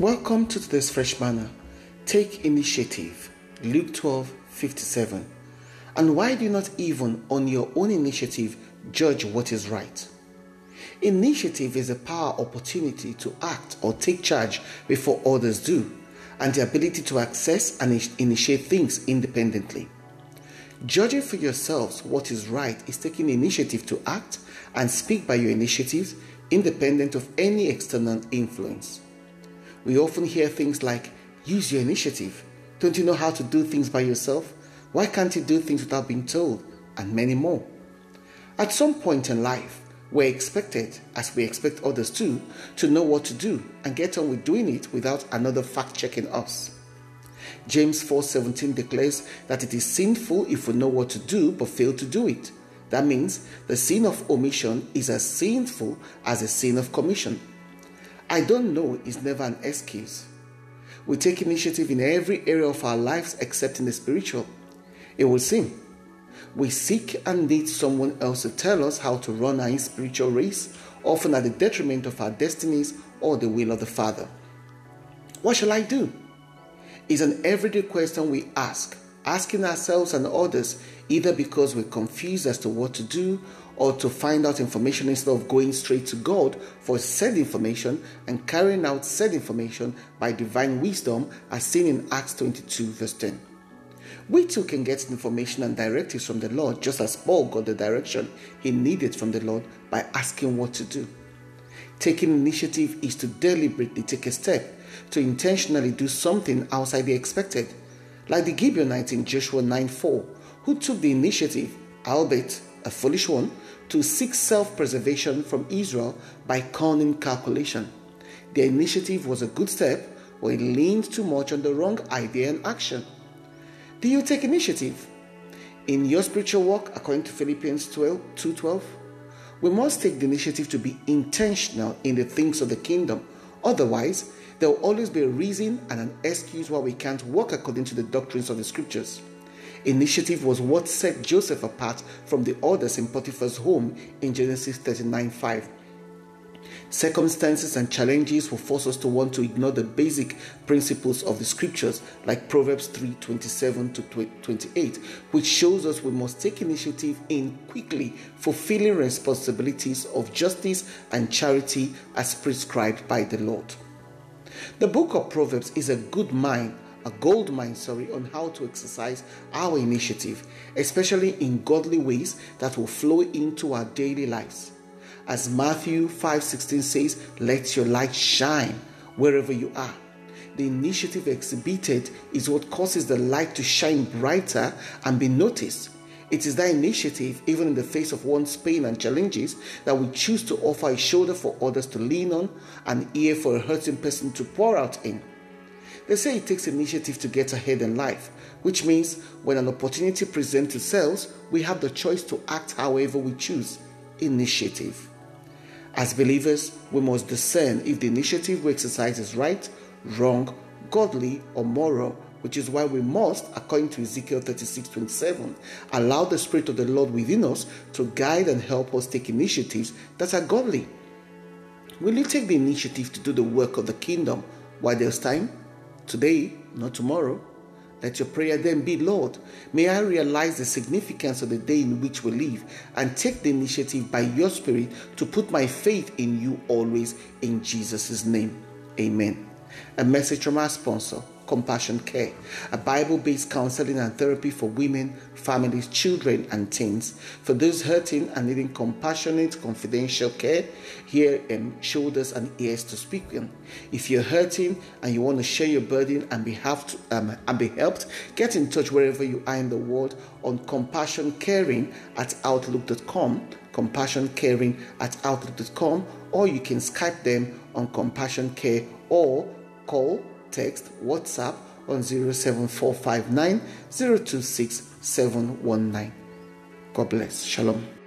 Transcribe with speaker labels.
Speaker 1: Welcome to today's Fresh Manna. Take initiative. Luke 12 57. And why do you not even on your own initiative judge what is right? Initiative is a power opportunity to act or take charge before others do, and the ability to access and initiate things independently. Judging for yourselves what is right is taking initiative to act and speak by your initiatives independent of any external influence. We often hear things like, use your initiative. Don't you know how to do things by yourself? Why can't you do things without being told? And many more. At some point in life, we're expected, as we expect others to, to know what to do and get on with doing it without another fact checking us. James 4:17 declares that it is sinful if we know what to do but fail to do it. That means the sin of omission is as sinful as the sin of commission. I don't know is never an excuse. We take initiative in every area of our lives except in the spiritual. It will seem we seek and need someone else to tell us how to run our spiritual race, often at the detriment of our destinies or the will of the Father. What shall I do? Is an everyday question we ask, asking ourselves and others either because we're confused as to what to do or to find out information instead of going straight to God for said information and carrying out said information by divine wisdom as seen in Acts 22, verse 10. We too can get information and directives from the Lord just as Paul got the direction he needed from the Lord by asking what to do. Taking initiative is to deliberately take a step, to intentionally do something outside the expected, like the Gibeonites in Joshua 9 4, who took the initiative, albeit a foolish one, to seek self preservation from Israel by cunning calculation. Their initiative was a good step, but it leaned too much on the wrong idea and action. Do you take initiative? In your spiritual walk, according to Philippians 12, 2.12, we must take the initiative to be intentional in the things of the kingdom. Otherwise, there will always be a reason and an excuse why we can't walk according to the doctrines of the scriptures. Initiative was what set Joseph apart from the others in Potiphar's home in Genesis 39 5. Circumstances and challenges will force us to want to ignore the basic principles of the scriptures, like Proverbs 3 27 to 28, which shows us we must take initiative in quickly fulfilling responsibilities of justice and charity as prescribed by the Lord. The book of Proverbs is a good mine a gold mine, sorry, on how to exercise our initiative, especially in godly ways that will flow into our daily lives. As Matthew 5:16 says, "Let your light shine wherever you are." The initiative exhibited is what causes the light to shine brighter and be noticed. It is that initiative, even in the face of one's pain and challenges, that we choose to offer a shoulder for others to lean on, an ear for a hurting person to pour out in. They say it takes initiative to get ahead in life, which means when an opportunity presents itself, we have the choice to act however we choose. Initiative. As believers, we must discern if the initiative we exercise is right, wrong, godly, or moral, which is why we must, according to Ezekiel 36 27, allow the Spirit of the Lord within us to guide and help us take initiatives that are godly. Will you take the initiative to do the work of the kingdom while there's time? Today, not tomorrow. Let your prayer then be, Lord, may I realize the significance of the day in which we live and take the initiative by your Spirit to put my faith in you always in Jesus' name. Amen. A message from our sponsor. Compassion Care, a Bible based counseling and therapy for women, families, children, and teens. For those hurting and needing compassionate, confidential care, here and shoulders and ears to speak in. If you're hurting and you want to share your burden and be, to, um, and be helped, get in touch wherever you are in the world on compassion caring at outlook.com compassion caring at outlook.com or you can skype them on compassion care or call text WhatsApp on 07459 026 719. God bless. Shalom.